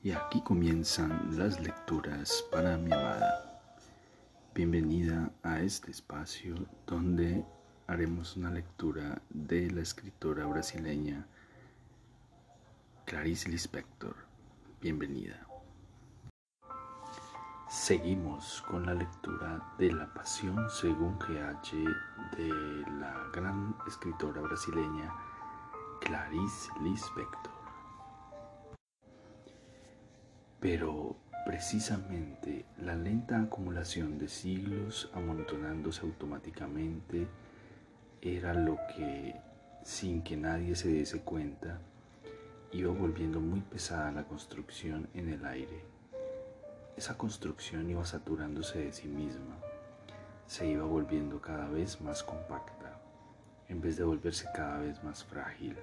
Y aquí comienzan las lecturas para mi amada. Bienvenida a este espacio donde haremos una lectura de la escritora brasileña Clarice Lispector. Bienvenida. Seguimos con la lectura de La Pasión según GH de la gran escritora brasileña Clarice Lispector. Pero precisamente la lenta acumulación de siglos amontonándose automáticamente era lo que, sin que nadie se diese cuenta, iba volviendo muy pesada la construcción en el aire. Esa construcción iba saturándose de sí misma, se iba volviendo cada vez más compacta, en vez de volverse cada vez más frágil.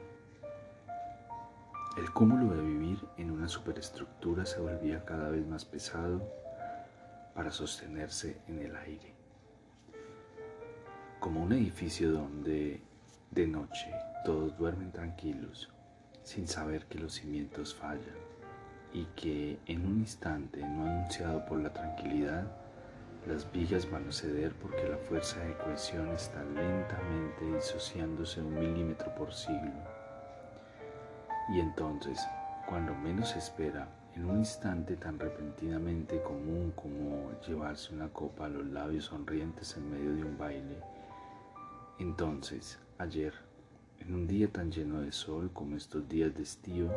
El cúmulo de vivir en una superestructura se volvía cada vez más pesado para sostenerse en el aire. Como un edificio donde de noche todos duermen tranquilos, sin saber que los cimientos fallan y que en un instante no anunciado por la tranquilidad, las vigas van a ceder porque la fuerza de cohesión está lentamente disociándose un milímetro por siglo y entonces, cuando menos se espera, en un instante tan repentinamente común como llevarse una copa a los labios sonrientes en medio de un baile, entonces, ayer, en un día tan lleno de sol como estos días de estío,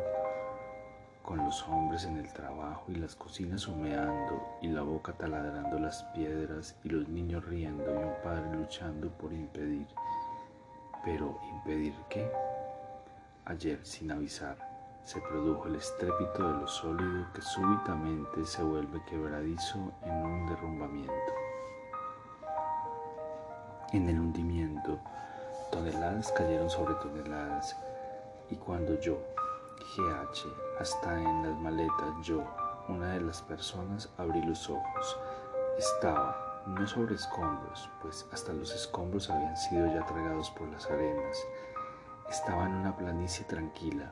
con los hombres en el trabajo y las cocinas humeando y la boca taladrando las piedras y los niños riendo y un padre luchando por impedir. Pero ¿impedir qué? Ayer, sin avisar, se produjo el estrépito de lo sólido que súbitamente se vuelve quebradizo en un derrumbamiento. En el hundimiento, toneladas cayeron sobre toneladas y cuando yo, GH, hasta en las maletas, yo, una de las personas, abrí los ojos, estaba no sobre escombros, pues hasta los escombros habían sido ya tragados por las arenas, estaba en una planicie tranquila,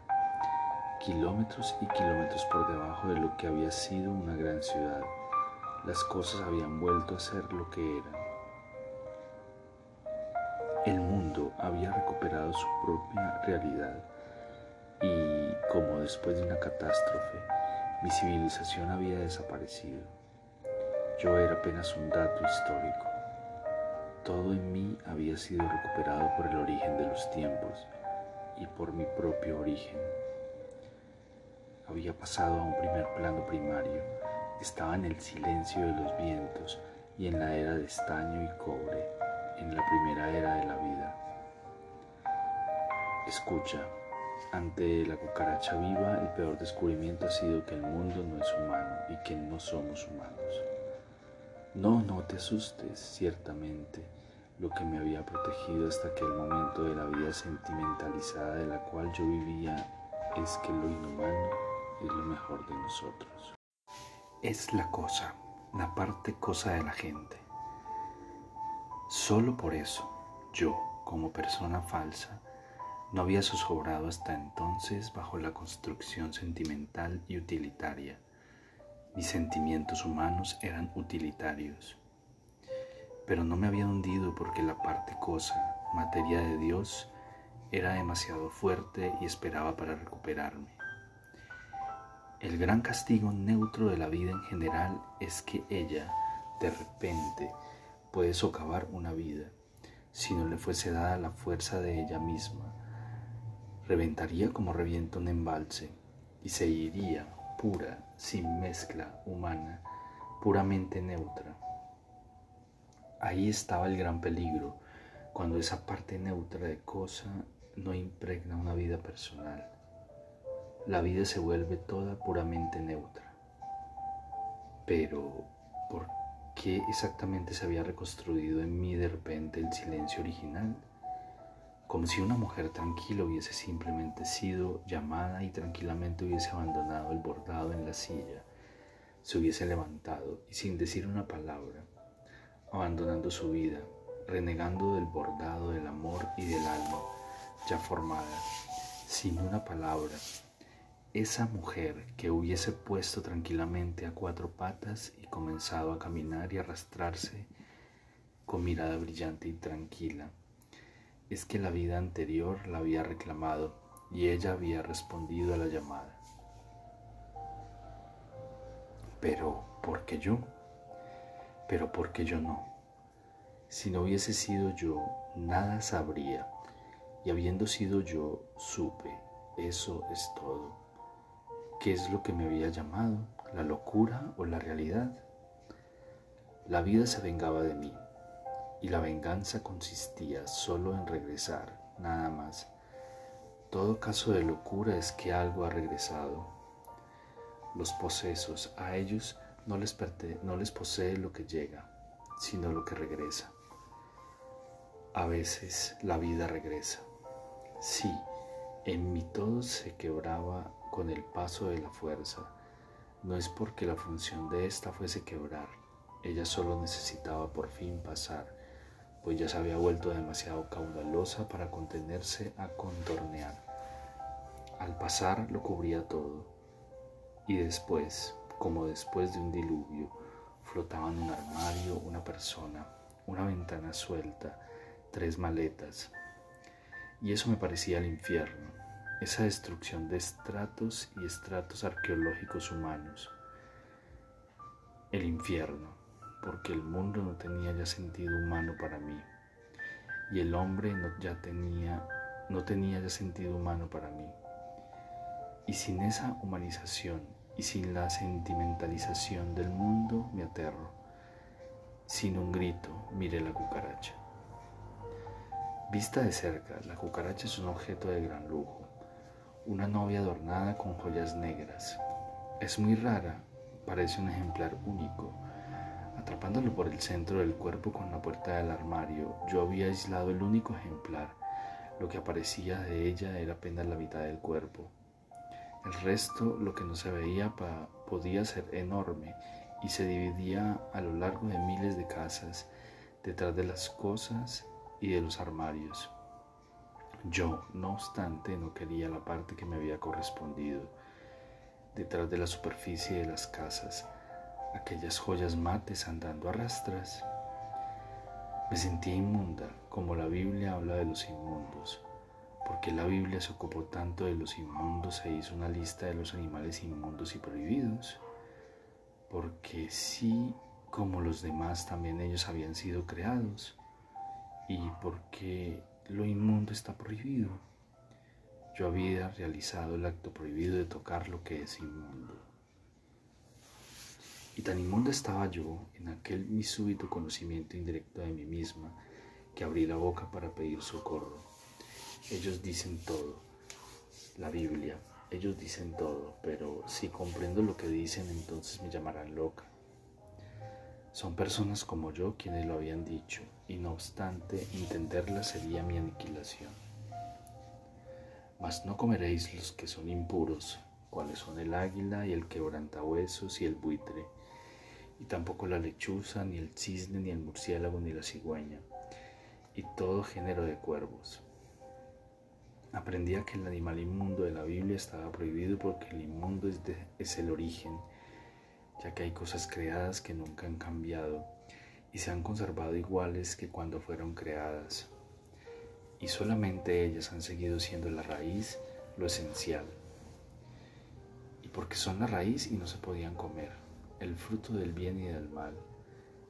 kilómetros y kilómetros por debajo de lo que había sido una gran ciudad. Las cosas habían vuelto a ser lo que eran. El mundo había recuperado su propia realidad y, como después de una catástrofe, mi civilización había desaparecido. Yo era apenas un dato histórico. Todo en mí había sido recuperado por el origen de los tiempos y por mi propio origen. Había pasado a un primer plano primario, estaba en el silencio de los vientos y en la era de estaño y cobre, en la primera era de la vida. Escucha, ante la cucaracha viva el peor descubrimiento ha sido que el mundo no es humano y que no somos humanos. No, no te asustes, ciertamente lo que me había protegido hasta aquel momento de la vida sentimentalizada de la cual yo vivía es que lo inhumano es lo mejor de nosotros. Es la cosa, la parte cosa de la gente. Solo por eso, yo, como persona falsa, no había zozobrado hasta entonces bajo la construcción sentimental y utilitaria. Mis sentimientos humanos eran utilitarios pero no me había hundido porque la parte cosa, materia de Dios, era demasiado fuerte y esperaba para recuperarme. El gran castigo neutro de la vida en general es que ella, de repente, puede socavar una vida, si no le fuese dada la fuerza de ella misma. Reventaría como revienta un embalse y se iría pura, sin mezcla humana, puramente neutra Ahí estaba el gran peligro, cuando esa parte neutra de cosa no impregna una vida personal. La vida se vuelve toda puramente neutra. Pero, ¿por qué exactamente se había reconstruido en mí de repente el silencio original? Como si una mujer tranquila hubiese simplemente sido llamada y tranquilamente hubiese abandonado el bordado en la silla, se hubiese levantado y sin decir una palabra, abandonando su vida, renegando del bordado del amor y del alma ya formada, sin una palabra. esa mujer que hubiese puesto tranquilamente a cuatro patas y comenzado a caminar y arrastrarse con mirada brillante y tranquila, es que la vida anterior la había reclamado y ella había respondido a la llamada. Pero, ¿por qué yo? Pero, ¿por qué yo no? Si no hubiese sido yo, nada sabría, y habiendo sido yo, supe, eso es todo. ¿Qué es lo que me había llamado? ¿La locura o la realidad? La vida se vengaba de mí, y la venganza consistía solo en regresar, nada más. Todo caso de locura es que algo ha regresado. Los posesos, a ellos no les, no les posee lo que llega, sino lo que regresa. A veces la vida regresa. Sí, en mí todo se quebraba con el paso de la fuerza. No es porque la función de ésta fuese quebrar, ella solo necesitaba por fin pasar, pues ya se había vuelto demasiado caudalosa para contenerse a contornear. Al pasar lo cubría todo, y después, como después de un diluvio, flotaba en un armario una persona, una ventana suelta, tres maletas. Y eso me parecía el infierno, esa destrucción de estratos y estratos arqueológicos humanos. El infierno, porque el mundo no tenía ya sentido humano para mí, y el hombre no, ya tenía, no tenía ya sentido humano para mí. Y sin esa humanización y sin la sentimentalización del mundo me aterro. Sin un grito, mire la cucaracha. Vista de cerca, la cucaracha es un objeto de gran lujo, una novia adornada con joyas negras. Es muy rara, parece un ejemplar único. Atrapándolo por el centro del cuerpo con la puerta del armario, yo había aislado el único ejemplar. Lo que aparecía de ella era apenas la mitad del cuerpo. El resto, lo que no se veía, podía ser enorme y se dividía a lo largo de miles de casas, detrás de las cosas y de los armarios. Yo, no obstante, no quería la parte que me había correspondido, detrás de la superficie de las casas, aquellas joyas mates andando a rastras. Me sentía inmunda, como la Biblia habla de los inmundos, porque la Biblia se ocupó tanto de los inmundos e hizo una lista de los animales inmundos y prohibidos, porque sí, como los demás, también ellos habían sido creados y porque lo inmundo está prohibido. Yo había realizado el acto prohibido de tocar lo que es inmundo. Y tan inmunda estaba yo en aquel mi súbito conocimiento indirecto de mí misma que abrí la boca para pedir socorro. Ellos dicen todo, la Biblia, ellos dicen todo, pero si comprendo lo que dicen entonces me llamarán loca. Son personas como yo quienes lo habían dicho, y no obstante entenderla sería mi aniquilación. Mas no comeréis los que son impuros, cuales son el águila y el quebrantahuesos y el buitre, y tampoco la lechuza, ni el cisne, ni el murciélago, ni la cigüeña, y todo género de cuervos. Aprendía que el animal inmundo de la Biblia estaba prohibido porque el inmundo es, es el origen, ya que hay cosas creadas que nunca han cambiado y se han conservado iguales que cuando fueron creadas, y solamente ellas han seguido siendo la raíz, lo esencial. Y porque son la raíz y no se podían comer, el fruto del bien y del mal,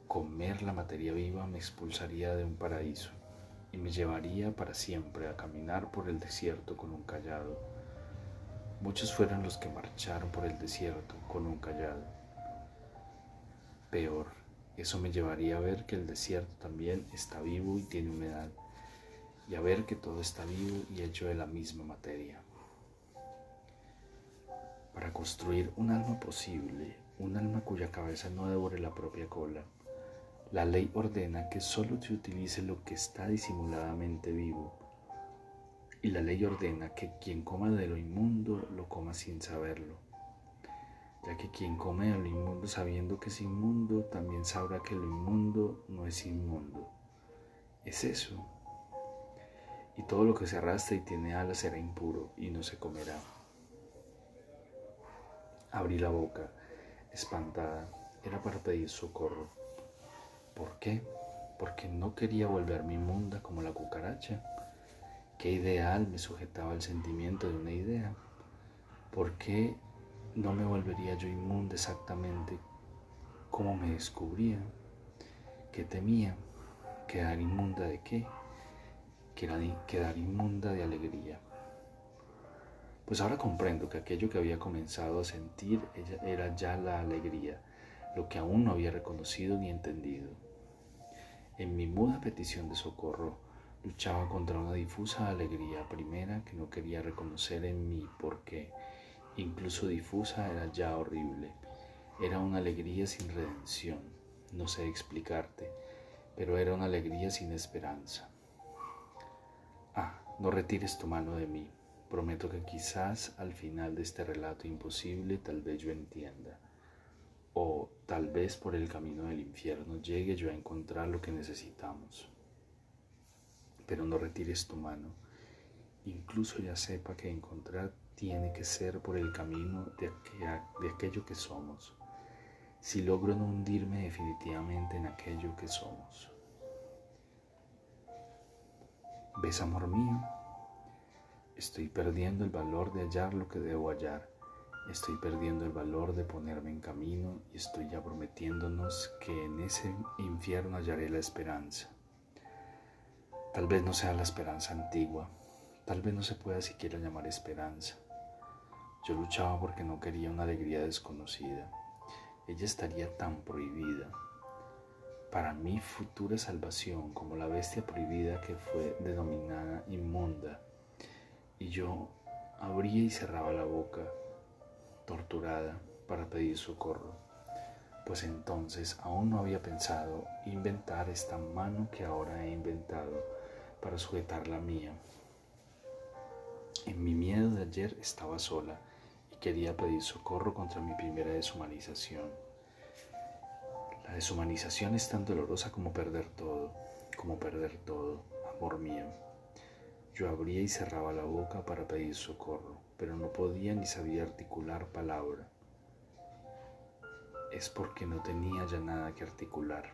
comer la materia viva me expulsaría de un paraíso y me llevaría para siempre a caminar por el desierto con un callado. Muchos fueron los que marcharon por el desierto con un callado peor. Eso me llevaría a ver que el desierto también está vivo y tiene humedad, y a ver que todo está vivo y hecho de la misma materia. Para construir un alma posible, un alma cuya cabeza no devore la propia cola, la ley ordena que solo se utilice lo que está disimuladamente vivo, y la ley ordena que quien coma de lo inmundo lo coma sin saberlo ya que quien come lo inmundo sabiendo que es inmundo, también sabrá que lo inmundo no es inmundo. Es eso. Y todo lo que se arrastra y tiene alas será impuro y no se comerá. Abrí la boca, espantada. Era para pedir socorro. ¿Por qué? Porque no quería volverme inmunda como la cucaracha. ¿Qué ideal me sujetaba el sentimiento de una idea? ¿Por qué no me volvería yo inmunda exactamente como me descubría? ¿Qué temía? ¿Quedar inmunda de qué? Quedar inmunda de alegría. Pues ahora comprendo que aquello que había comenzado a sentir era ya la alegría, lo que aún no había reconocido ni entendido. En mi muda petición de socorro, luchaba contra una difusa alegría primera que no quería reconocer en mí porque, incluso difusa, era ya horrible. Era una alegría sin redención, no sé explicarte, pero era una alegría sin esperanza. Ah, no retires tu mano de mí, prometo que quizás al final de este relato imposible tal vez yo entienda, o tal vez por el camino del infierno llegue yo a encontrar lo que necesitamos pero no retires tu mano. Incluso ya sepa que encontrar tiene que ser por el camino de, de aquello que somos, si logro no hundirme definitivamente en aquello que somos. ¿Ves, amor mío? Estoy perdiendo el valor de hallar lo que debo hallar. Estoy perdiendo el valor de ponerme en camino y estoy ya prometiéndonos que en ese infierno hallaré la esperanza. Tal vez no sea la esperanza antigua, tal vez no se pueda siquiera llamar esperanza. Yo luchaba porque no quería una alegría desconocida. Ella estaría tan prohibida. Para mi futura salvación, como la bestia prohibida que fue denominada inmunda, y yo abría y cerraba la boca, torturada, para pedir socorro, pues entonces aún no había pensado inventar esta mano que ahora he inventado para sujetar la mía. En mi miedo de ayer estaba sola y quería pedir socorro contra mi primera deshumanización. La deshumanización es tan dolorosa como perder todo, como perder todo, amor mío. Yo abría y cerraba la boca para pedir socorro, pero no podía ni sabía articular palabra. Es porque no tenía ya nada que articular.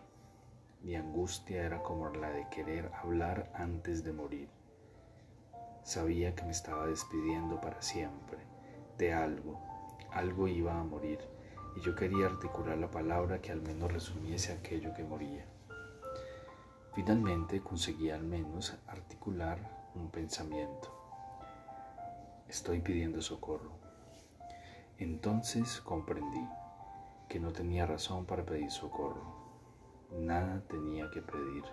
Mi angustia era como la de querer hablar antes de morir. Sabía que me estaba despidiendo para siempre, de algo, algo iba a morir, y yo quería articular la palabra que al menos resumiese aquello que moría. Finalmente conseguí al menos articular un pensamiento. Estoy pidiendo socorro. Entonces comprendí que no tenía razón para pedir socorro Nada tenía que pedir.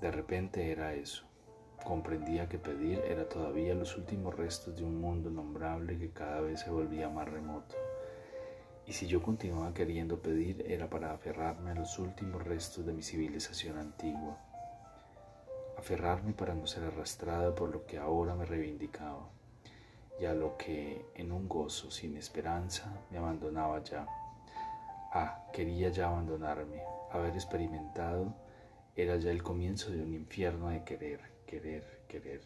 De repente era eso. Comprendía que pedir era todavía los últimos restos de un mundo nombrable que cada vez se volvía más remoto. Y si yo continuaba queriendo pedir era para aferrarme a los últimos restos de mi civilización antigua. Aferrarme para no ser arrastrada por lo que ahora me reivindicaba y a lo que en un gozo sin esperanza me abandonaba ya. Ah, quería ya abandonarme, haber experimentado era ya el comienzo de un infierno de querer, querer, querer.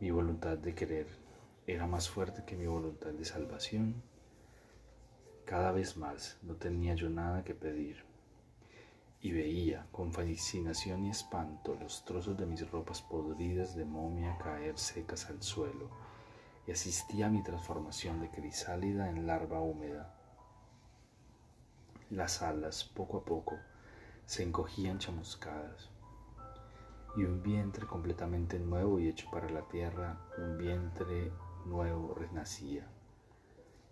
Mi voluntad de querer era más fuerte que mi voluntad de salvación. Cada vez más no tenía yo nada que pedir y veía con fascinación y espanto los trozos de mis ropas podridas de momia caer secas al suelo y asistía a mi transformación de crisálida en larva húmeda las alas, poco a poco, se encogían chamuscadas. Y un vientre completamente nuevo y hecho para la tierra, un vientre nuevo renacía.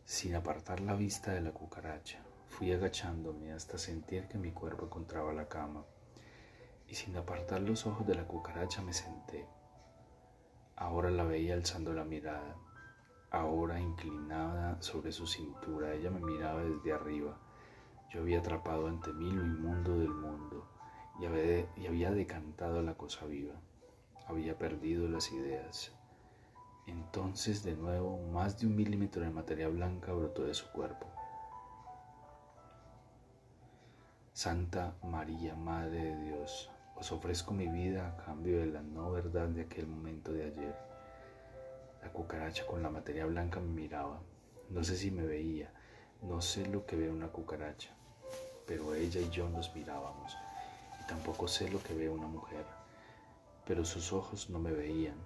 Sin apartar la vista de la cucaracha, fui agachándome hasta sentir que mi cuerpo encontraba la cama. Y sin apartar los ojos de la cucaracha me senté. Ahora la veía alzando la mirada. Ahora inclinada sobre su cintura, ella me miraba desde arriba yo había atrapado ante mí lo inmundo del mundo y había, decantado la cosa viva. Había perdido las ideas. Entonces de nuevo más de un milímetro de materia blanca brotó de su cuerpo. Santa María, Madre de Dios, os ofrezco mi vida a cambio de la no verdad de aquel momento de ayer. La cucaracha con la materia blanca me miraba. No sé si me veía, no sé lo que ve una cucaracha, pero ella y yo nos mirábamos, y tampoco sé lo que ve una mujer, pero sus ojos no me veían,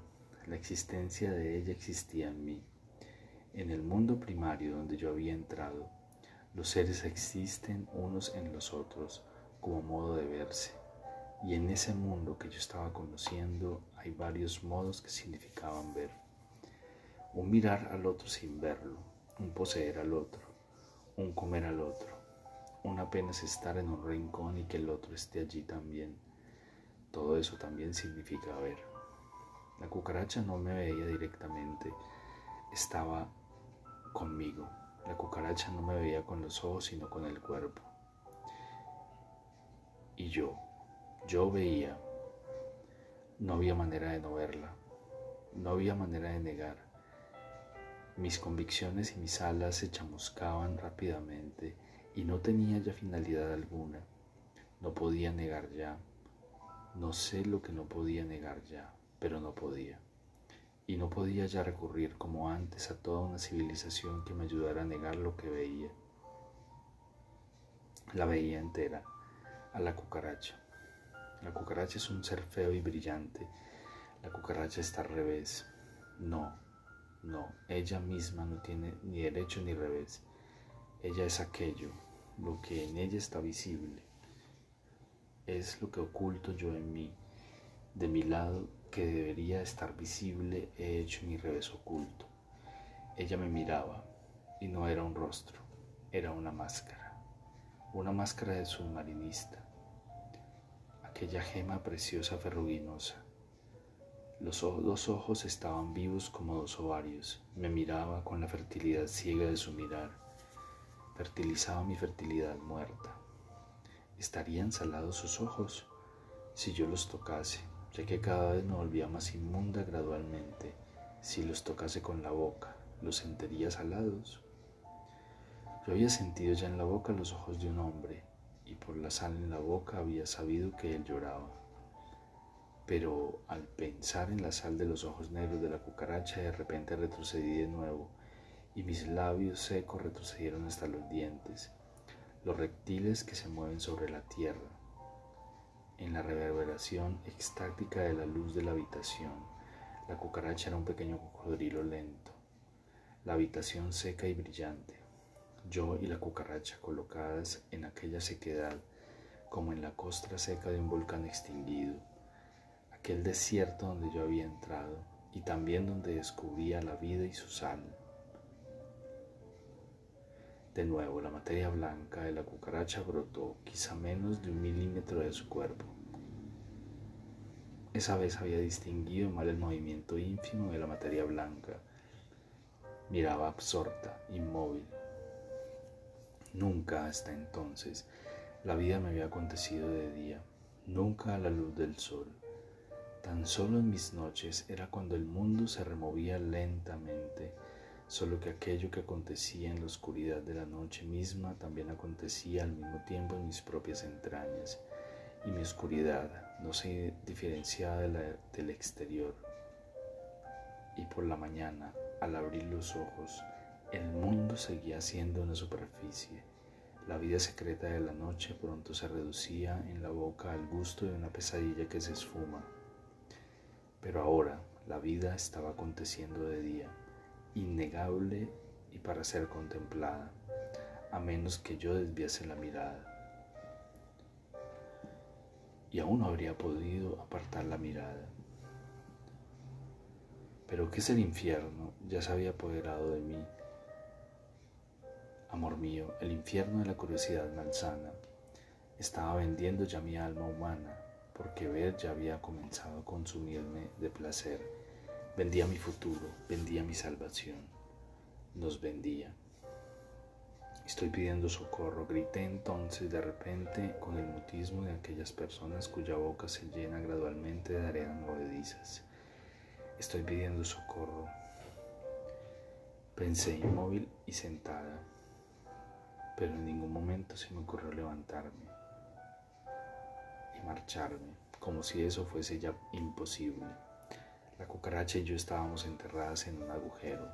la existencia de ella existía en mí. En el mundo primario donde yo había entrado, los seres existen unos en los otros como modo de verse. Y en ese mundo que yo estaba conociendo hay varios modos que significaban ver. Un mirar al otro sin verlo, un poseer al otro, un comer al otro, un apenas estar en un rincón y que el otro esté allí también. Todo eso también significa ver. La cucaracha no me veía directamente, estaba conmigo. La cucaracha no me veía con los ojos, sino con el cuerpo. Y yo, yo veía. No había manera de no verla. No había manera de negar. Mis convicciones y mis alas se chamuscaban rápidamente y no tenía ya finalidad alguna. No podía negar ya. No sé lo que no podía negar ya, pero no podía y no podía ya recurrir como antes a toda una civilización que me ayudara a negar lo que veía. La veía entera, a la cucaracha. La cucaracha es un ser feo y brillante. La cucaracha está al revés. No, no, ella misma no tiene ni derecho ni revés. Ella es aquello, lo que en ella está visible. Es lo que oculto yo en mí. De mi lado que debería estar visible he hecho mi revés oculto. Ella me miraba y no era un rostro, era una máscara, una máscara de submarinista, aquella gema preciosa ferruginosa. Los dos ojos estaban vivos como dos ovarios, me miraba con la fertilidad ciega de su mirar, fertilizaba mi fertilidad muerta. ¿Estarían salados sus ojos si yo los tocase? Ya que cada vez me volvía más inmunda gradualmente. Si los tocase con la boca, los sentiría salados. Yo había sentido ya en la boca los ojos de un hombre, y por la sal en la boca había sabido que él lloraba. Pero al pensar en la sal de los ojos negros de la cucaracha, de repente retrocedí de nuevo, y mis labios secos retrocedieron hasta los dientes, los reptiles que se mueven sobre la tierra en la reverberación extática de la luz de la habitación. La cucaracha era un pequeño cocodrilo lento. La habitación seca y brillante. Yo y la cucaracha colocadas en aquella sequedad como en la costra seca de un volcán extinguido. Aquel desierto donde yo había entrado y también donde descubría la vida y su sal. De nuevo, la materia blanca de la cucaracha brotó quizá menos de un milímetro de su cuerpo. Esa vez había distinguido mal el movimiento ínfimo de la materia blanca. Miraba absorta, inmóvil. Nunca hasta entonces la vida me había acontecido de día, nunca a la luz del sol. Tan solo en mis noches era cuando el mundo se removía lentamente solo que aquello que acontecía en la oscuridad de la noche misma también acontecía al mismo tiempo en mis propias entrañas, y mi oscuridad no se diferenciaba del exterior. Y por la mañana, al abrir los ojos, el mundo seguía siendo una superficie. La vida secreta de la noche pronto se reducía en la boca al gusto de una pesadilla que se esfuma. Pero ahora la vida estaba aconteciendo de día innegable y para ser contemplada, a menos que yo desviase la mirada. Y aún no habría podido apartar la mirada. Pero ¿qué es el infierno? Ya se había apoderado de mí. Amor mío, el infierno de la curiosidad malsana estaba vendiendo ya mi alma humana, porque ver ya había comenzado a consumirme de placer Vendía mi futuro, vendía mi salvación, nos vendía. Estoy pidiendo socorro, grité entonces de repente con el mutismo de aquellas personas cuya boca se llena gradualmente de arenas movedizas. Estoy pidiendo socorro. Pensé inmóvil y sentada, pero en ningún momento se me ocurrió levantarme y marcharme, como si eso fuese ya imposible. La cucaracha y yo estábamos enterradas en un agujero.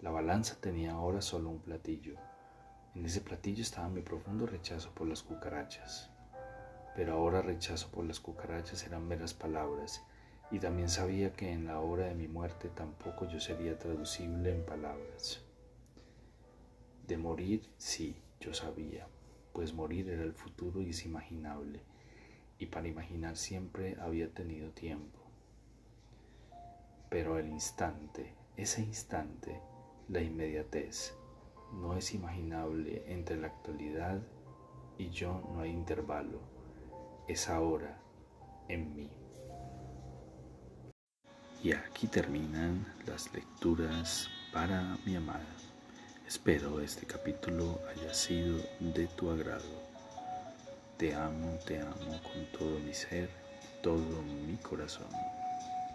La balanza tenía ahora solo un platillo. En ese platillo estaba mi profundo rechazo por las cucarachas. Pero ahora rechazo por las cucarachas eran meras palabras, y también sabía que en la hora de mi muerte tampoco yo sería traducible en palabras. De morir, sí, yo sabía, pues morir era el futuro y es imaginable, y para imaginar siempre había tenido tiempo. Pero el instante, ese instante, la inmediatez, no es imaginable entre la actualidad y yo no hay intervalo, es ahora en mí. Y aquí terminan las lecturas para mi amada. Espero este capítulo haya sido de tu agrado. Te amo, te amo con todo mi ser, todo mi corazón.